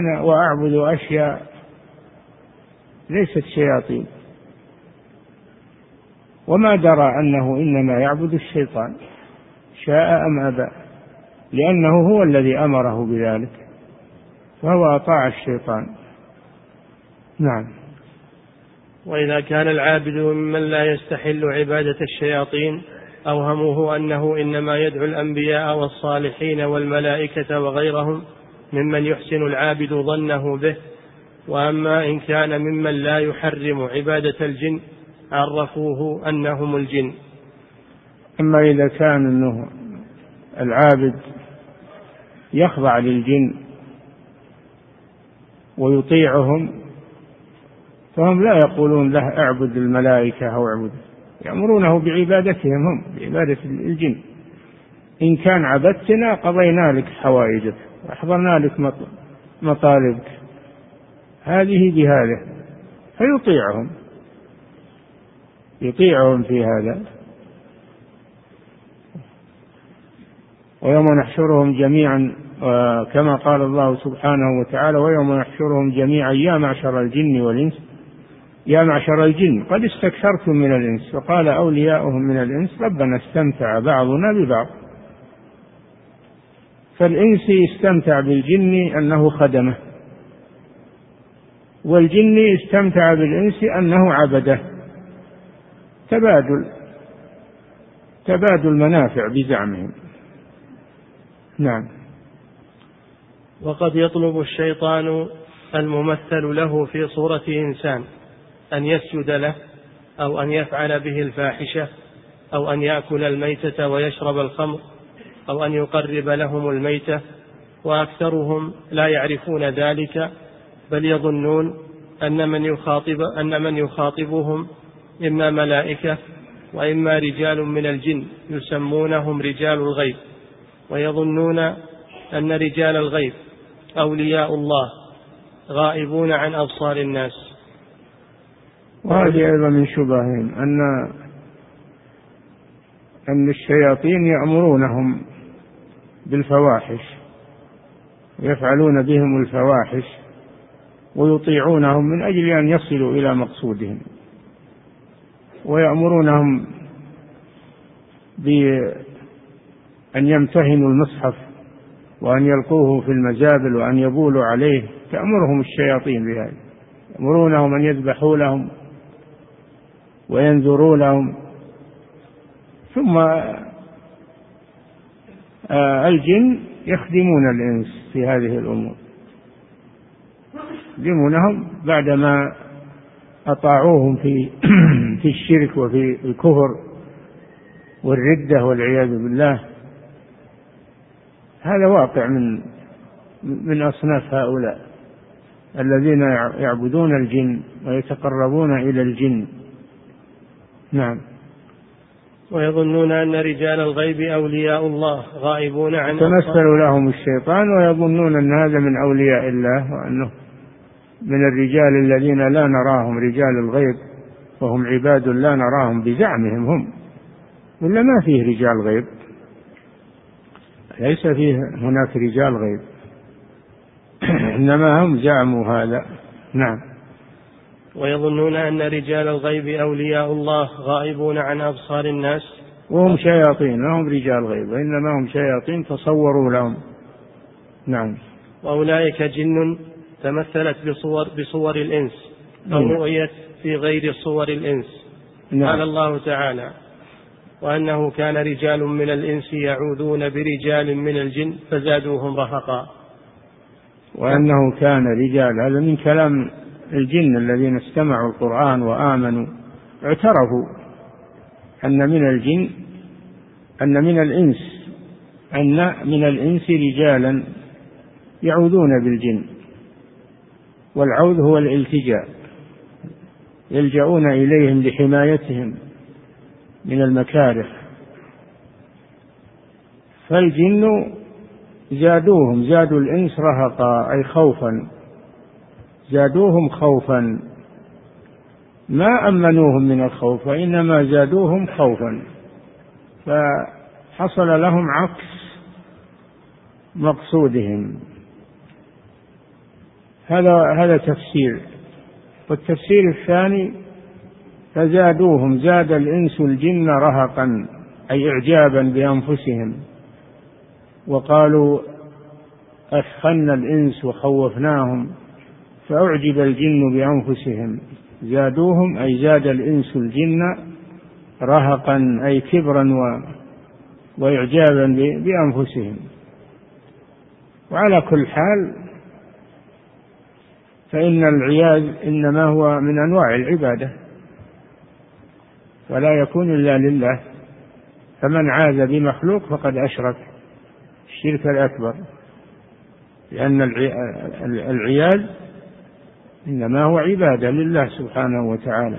أنا وأعبد أشياء ليست شياطين. وما درى أنه إنما يعبد الشيطان شاء أم أبى لأنه هو الذي أمره بذلك فهو أطاع الشيطان. نعم. وإذا كان العابد ممن لا يستحل عبادة الشياطين أوهموه أنه إنما يدعو الأنبياء والصالحين والملائكة وغيرهم ممن يحسن العابد ظنه به وأما إن كان ممن لا يحرم عبادة الجن عرفوه أنهم الجن. أما إذا كان أنه العابد يخضع للجن ويطيعهم فهم لا يقولون له اعبد الملائكة أو اعبد يأمرونه بعبادتهم هم بعبادة الجن. إن كان عبدتنا قضينا لك حوائجك. وأحضرنا لك مطالبك. هذه بهذا فيطيعهم. يطيعهم في هذا. ويوم نحشرهم جميعا كما قال الله سبحانه وتعالى ويوم نحشرهم جميعا يا معشر الجن والإنس يا معشر الجن قد استكثرتم من الإنس وقال أولياؤهم من الإنس ربنا استمتع بعضنا ببعض. فالإنس استمتع بالجن أنه خدمه والجن استمتع بالإنس أنه عبده. تبادل تبادل منافع بزعمهم. نعم. وقد يطلب الشيطان الممثل له في صورة إنسان أن يسجد له أو أن يفعل به الفاحشة أو أن يأكل الميتة ويشرب الخمر. أو أن يقرب لهم الميتة وأكثرهم لا يعرفون ذلك بل يظنون أن من يخاطب أن من يخاطبهم إما ملائكة وإما رجال من الجن يسمونهم رجال الغيب ويظنون أن رجال الغيب أولياء الله غائبون عن أبصار الناس. وهذه أيضا من شبههم أن أن الشياطين يأمرونهم بالفواحش. ويفعلون بهم الفواحش ويطيعونهم من أجل أن يصلوا إلى مقصودهم. ويأمرونهم بأن يمتهنوا المصحف وأن يلقوه في المزابل وأن يبولوا عليه. تأمرهم الشياطين بهذا. يأمرونهم أن يذبحوا لهم وينذروا لهم. ثم الجن يخدمون الإنس في هذه الأمور. يخدمونهم بعدما أطاعوهم في في الشرك وفي الكفر والردة والعياذ بالله. هذا واقع من من أصناف هؤلاء الذين يعبدون الجن ويتقربون إلى الجن. نعم. ويظنون أن رجال الغيب أولياء الله غائبون عن تمثل لهم الشيطان ويظنون أن هذا من أولياء الله وأنه من الرجال الذين لا نراهم رجال الغيب وهم عباد لا نراهم بزعمهم هم. ولا ما فيه رجال غيب؟ ليس فيه هناك رجال غيب. إنما هم زعموا هذا. نعم. ويظنون أن رجال الغيب أولياء الله غائبون عن أبصار الناس. وهم شياطين ما هم رجال غيب وإنما هم شياطين تصوروا لهم. نعم. وأولئك جن تمثلت بصور بصور الإنس أو نعم. رؤيت في غير صور الإنس. نعم. قال الله تعالى وأنه كان رجال من الإنس يعوذون برجال من الجن فزادوهم رهقا. وأنه كان رجال هذا من كلام الجن الذين استمعوا القرآن وآمنوا اعترفوا أن من الجن أن من الإنس أن من الإنس رجالا يعوذون بالجن والعوذ هو الالتجاء يلجؤون إليهم لحمايتهم من المكاره. فالجن زادوهم زادوا الإنس رهقا أي خوفا. زادوهم خوفا. ما أمنوهم من الخوف وإنما زادوهم خوفا. فحصل لهم عكس مقصودهم. هذا هذا تفسير. والتفسير الثاني فزادوهم زاد الإنس الجن رهقا أي إعجابا بأنفسهم. وقالوا أثخنا الإنس وخوفناهم. فأعجب الجن بأنفسهم. زادوهم أي زاد الإنس الجن رهقا أي كبرا و وإعجابا بأنفسهم. وعلى كل حال فإن العياذ إنما هو من أنواع العبادة. ولا يكون إلا لله. فمن عاذ بمخلوق فقد أشرك. الشرك الأكبر. لأن العياذ إنما هو عبادة لله سبحانه وتعالى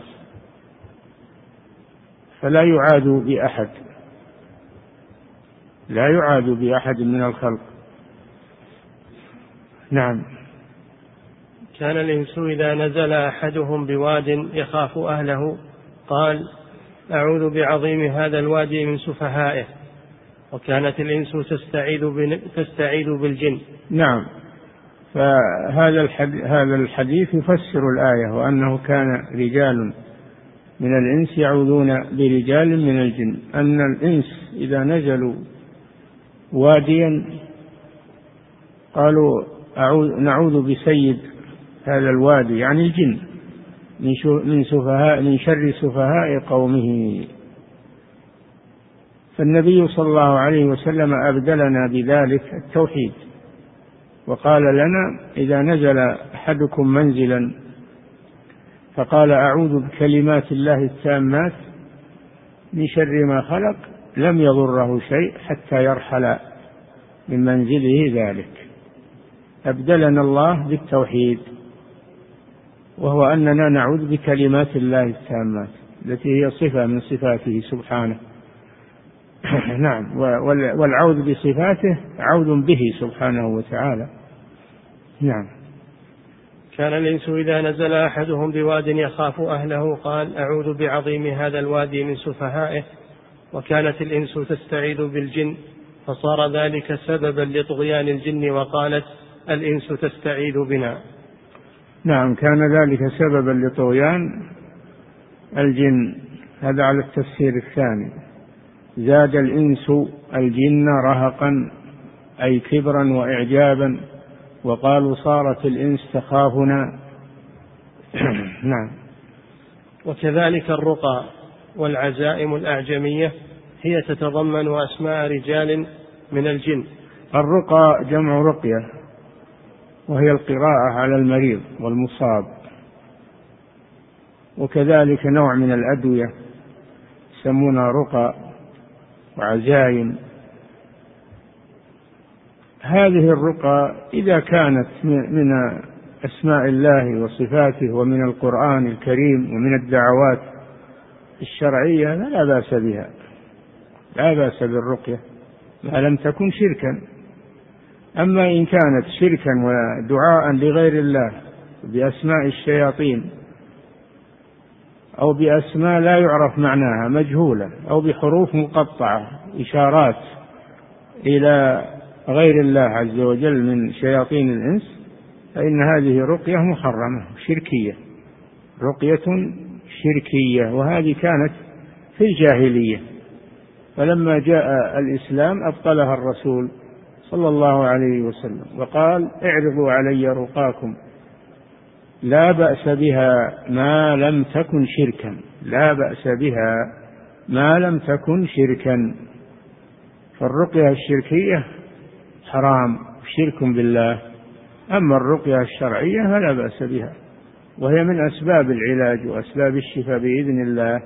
فلا يعاد بأحد لا يعاد بأحد من الخلق. نعم. كان الإنس إذا نزل أحدهم بواد يخاف أهله قال أعوذ بعظيم هذا الوادي من سفهائه. وكانت الإنس تستعيذ تستعيذ بالجن. نعم. فهذا هذا الحديث يفسر الآية وأنه كان رجال من الإنس يعوذون برجال من الجن. أن الإنس إذا نزلوا واديا قالوا نعوذ بسيد هذا الوادي يعني الجن من من سفهاء من شر سفهاء قومه. فالنبي صلى الله عليه وسلم أبدلنا بذلك التوحيد. وقال لنا إذا نزل أحدكم منزلا فقال أعوذ بكلمات الله التامات من شر ما خلق لم يضره شيء حتى يرحل من منزله ذلك. أبدلنا الله بالتوحيد وهو أننا نعوذ بكلمات الله التامات التي هي صفة من صفاته سبحانه. نعم والعوذ بصفاته عوذ به سبحانه وتعالى. نعم. كان الإنس إذا نزل أحدهم بواد يخاف أهله قال أعوذ بعظيم هذا الوادي من سفهائه وكانت الإنس تستعيذ بالجن فصار ذلك سببا لطغيان الجن وقالت الإنس تستعيذ بنا. نعم كان ذلك سببا لطغيان الجن. هذا على التفسير الثاني. زاد الإنس الجن رهقا أي كبرا وإعجابا وقالوا صارت الإنس تخافنا. نعم. وكذلك الرقى والعزائم الأعجمية هي تتضمن أسماء رجال من الجن. الرقى جمع رقية وهي القراءة على المريض والمصاب. وكذلك نوع من الأدوية يسمونها رقى وعزايم هذه الرقى إذا كانت من أسماء الله وصفاته ومن القرآن الكريم ومن الدعوات الشرعية فلا بأس بها. لا بأس بالرقية ما لم تكن شركا. أما إن كانت شركا ودعاء لغير الله بأسماء الشياطين أو بأسماء لا يعرف معناها مجهولة أو بحروف مقطعة إشارات إلى غير الله عز وجل من شياطين الإنس فإن هذه رقية محرمة شركية. رقية شركية وهذه كانت في الجاهلية. فلما جاء الإسلام أبطلها الرسول صلى الله عليه وسلم وقال اعرضوا علي رقاكم لا بأس بها ما لم تكن شركا لا بأس بها ما لم تكن شركا. فالرقية الشركية حرام شرك بالله. أما الرقية الشرعية فلا بأس بها وهي من أسباب العلاج وأسباب الشفاء بإذن الله.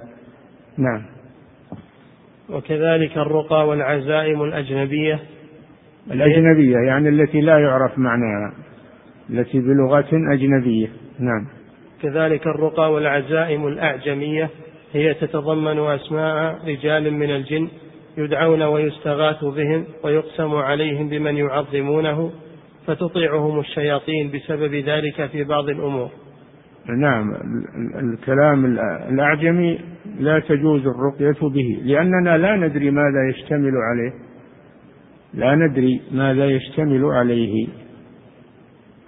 نعم. وكذلك الرقى والعزائم الأجنبية. الأجنبية يعني التي لا يعرف معناها التي بلغة أجنبية. نعم. كذلك الرقى والعزائم الأعجمية هي تتضمن أسماء رجال من الجن. يدعون ويستغاث بهم ويقسم عليهم بمن يعظمونه فتطيعهم الشياطين بسبب ذلك في بعض الأمور. نعم الكلام الأعجمي لا تجوز الرقية به لأننا لا ندري ماذا يشتمل عليه. لا ندري ماذا يشتمل عليه.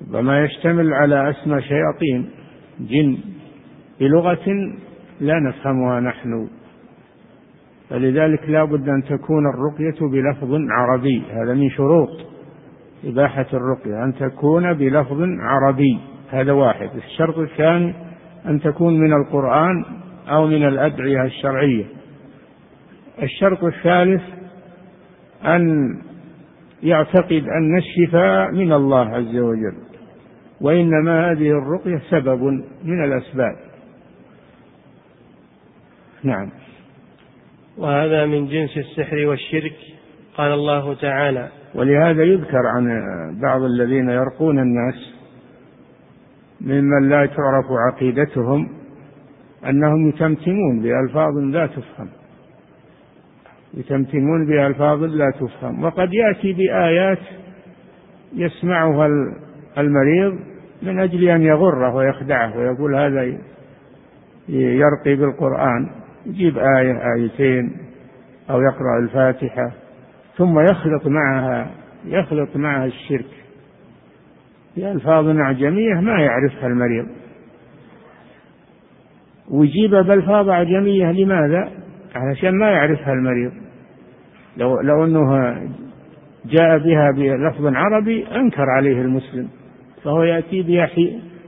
ربما يشتمل على أسمى شياطين جن. بلغة لا نفهمها نحن. فلذلك لا بد أن تكون الرقية بلفظ عربي. هذا من شروط إباحة الرقية أن تكون بلفظ عربي. هذا واحد. الشرط الثاني أن تكون من القرآن أو من الأدعية الشرعية. الشرط الثالث أن يعتقد أن الشفاء من الله عز وجل وإنما هذه الرقية سبب من الأسباب. نعم. وهذا من جنس السحر والشرك قال الله تعالى. ولهذا يذكر عن بعض الذين يرقون الناس ممن لا تعرف عقيدتهم أنهم يتمتمون بألفاظ لا تفهم. يتمتمون بألفاظ لا تفهم. وقد يأتي بآيات يسمعها المريض من أجل أن يغره ويخدعه ويقول هذا يرقي بالقرآن. يجيب آية آيتين أو يقرأ الفاتحة ثم يخلط معها يخلط معها الشرك. بألفاظ أعجمية ما يعرفها المريض. ويجيب بألفاظ أعجمية لماذا؟ علشان ما يعرفها المريض. لو لو أنه جاء بها بلفظ عربي أنكر عليه المسلم فهو يأتي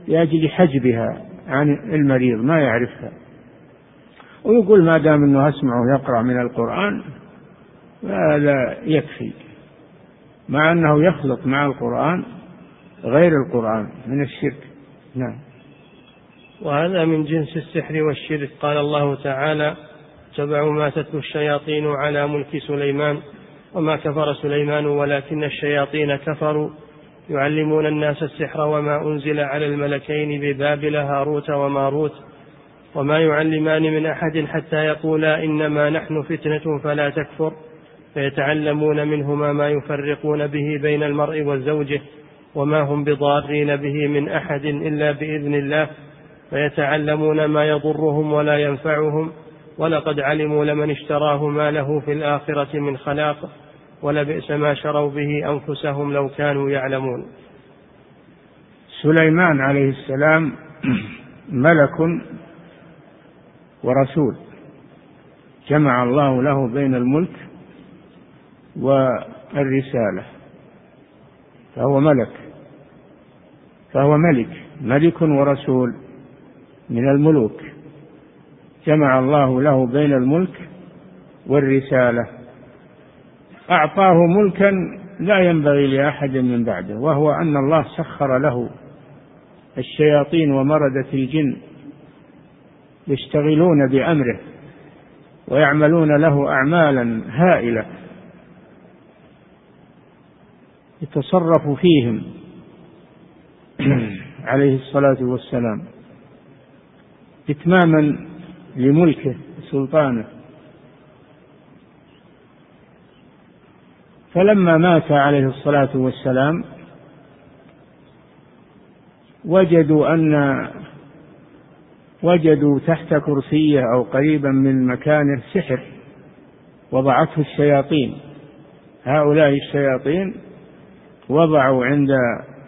لأجل حجبها عن المريض ما يعرفها. ويقول ما دام أنه أسمعه يقرأ من القرآن هذا يكفي. مع أنه يخلط مع القرآن غير القرآن من الشرك. نعم. وهذا من جنس السحر والشرك. قال الله تعالى اتبعوا ما تتلو الشياطين على ملك سليمان وما كفر سليمان ولكن الشياطين كفروا. يعلمون الناس السحر وما أنزل على الملكين ببابل هاروت وماروت وما يعلمان من أحد حتى يقولا إنما نحن فتنة فلا تكفر فيتعلمون منهما ما يفرقون به بين المرء وزوجه وما هم بضارين به من أحد إلا بإذن الله فيتعلمون ما يضرهم ولا ينفعهم ولقد علموا لمن اشتراه ما له في الآخرة من خلاق ولبئس ما شروا به أنفسهم لو كانوا يعلمون. سليمان عليه السلام ملك ورسول. جمع الله له بين الملك والرسالة. فهو ملك. فهو ملك. ملك ورسول من الملوك. جمع الله له بين الملك والرسالة. أعطاه ملكا لا ينبغي لأحد من بعده وهو أن الله سخر له الشياطين ومردة الجن. يشتغلون بأمره ويعملون له أعمالا هائلة يتصرف فيهم عليه الصلاة والسلام إتماما لملكه وسلطانه. فلما مات عليه الصلاة والسلام وجدوا أن وجدوا تحت كرسيه أو قريبا من مكانه سحر وضعته الشياطين. هؤلاء الشياطين وضعوا عند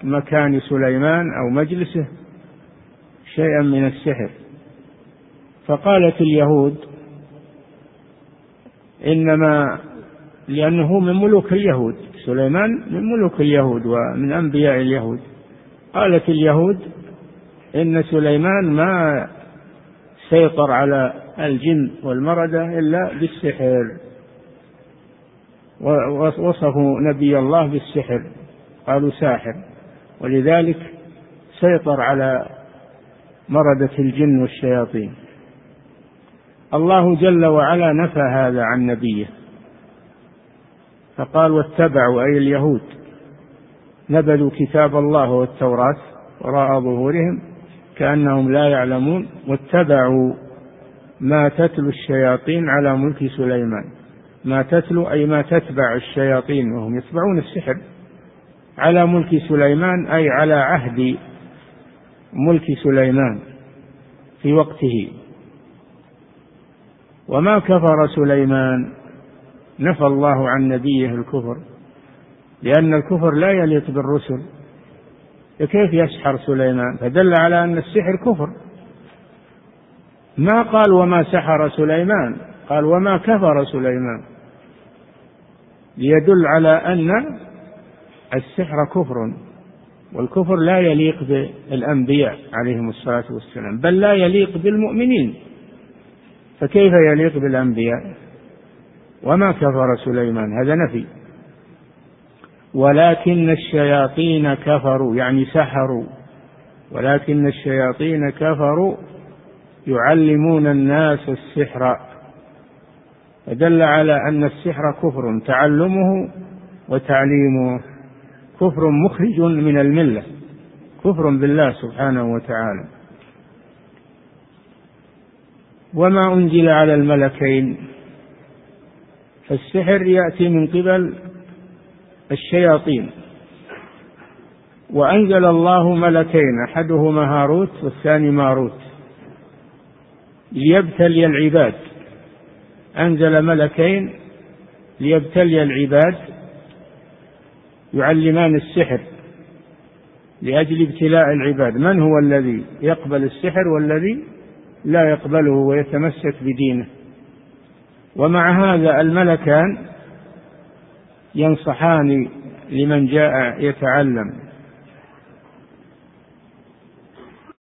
مكان سليمان أو مجلسه شيئا من السحر. فقالت اليهود إنما لأنه من ملوك اليهود سليمان من ملوك اليهود ومن أنبياء اليهود. قالت اليهود إن سليمان ما سيطر على الجن والمردة إلا بالسحر. ووصفوا نبي الله بالسحر قالوا ساحر. ولذلك سيطر على مردة الجن والشياطين. الله جل وعلا نفى هذا عن نبيه. فقال واتبعوا أي اليهود. نبذوا كتاب الله والتوراة وراء ظهورهم كأنهم لا يعلمون واتبعوا ما تتلو الشياطين على ملك سليمان. ما تتلو أي ما تتبع الشياطين وهم يتبعون السحر على ملك سليمان أي على عهد ملك سليمان في وقته. وما كفر سليمان نفى الله عن نبيه الكفر لأن الكفر لا يليق بالرسل. فكيف يسحر سليمان؟ فدل على أن السحر كفر. ما قال وما سحر سليمان؟ قال وما كفر سليمان. ليدل على أن السحر كفر والكفر لا يليق بالأنبياء عليهم الصلاة والسلام بل لا يليق بالمؤمنين. فكيف يليق بالأنبياء؟ وما كفر سليمان؟ هذا نفي. ولكن الشياطين كفروا يعني سحروا. ولكن الشياطين كفروا يعلمون الناس السحر. فدل على أن السحر كفر تعلمه وتعليمه. كفر مخرج من الملة كفر بالله سبحانه وتعالى. وما أنزل على الملكين فالسحر يأتي من قبل الشياطين. وأنزل الله ملكين أحدهما هاروت والثاني ماروت. ليبتلي العباد. أنزل ملكين ليبتلي العباد يعلمان السحر لأجل ابتلاء العباد. من هو الذي يقبل السحر والذي لا يقبله ويتمسك بدينه؟ ومع هذا الملكان ينصحان لمن جاء يتعلم.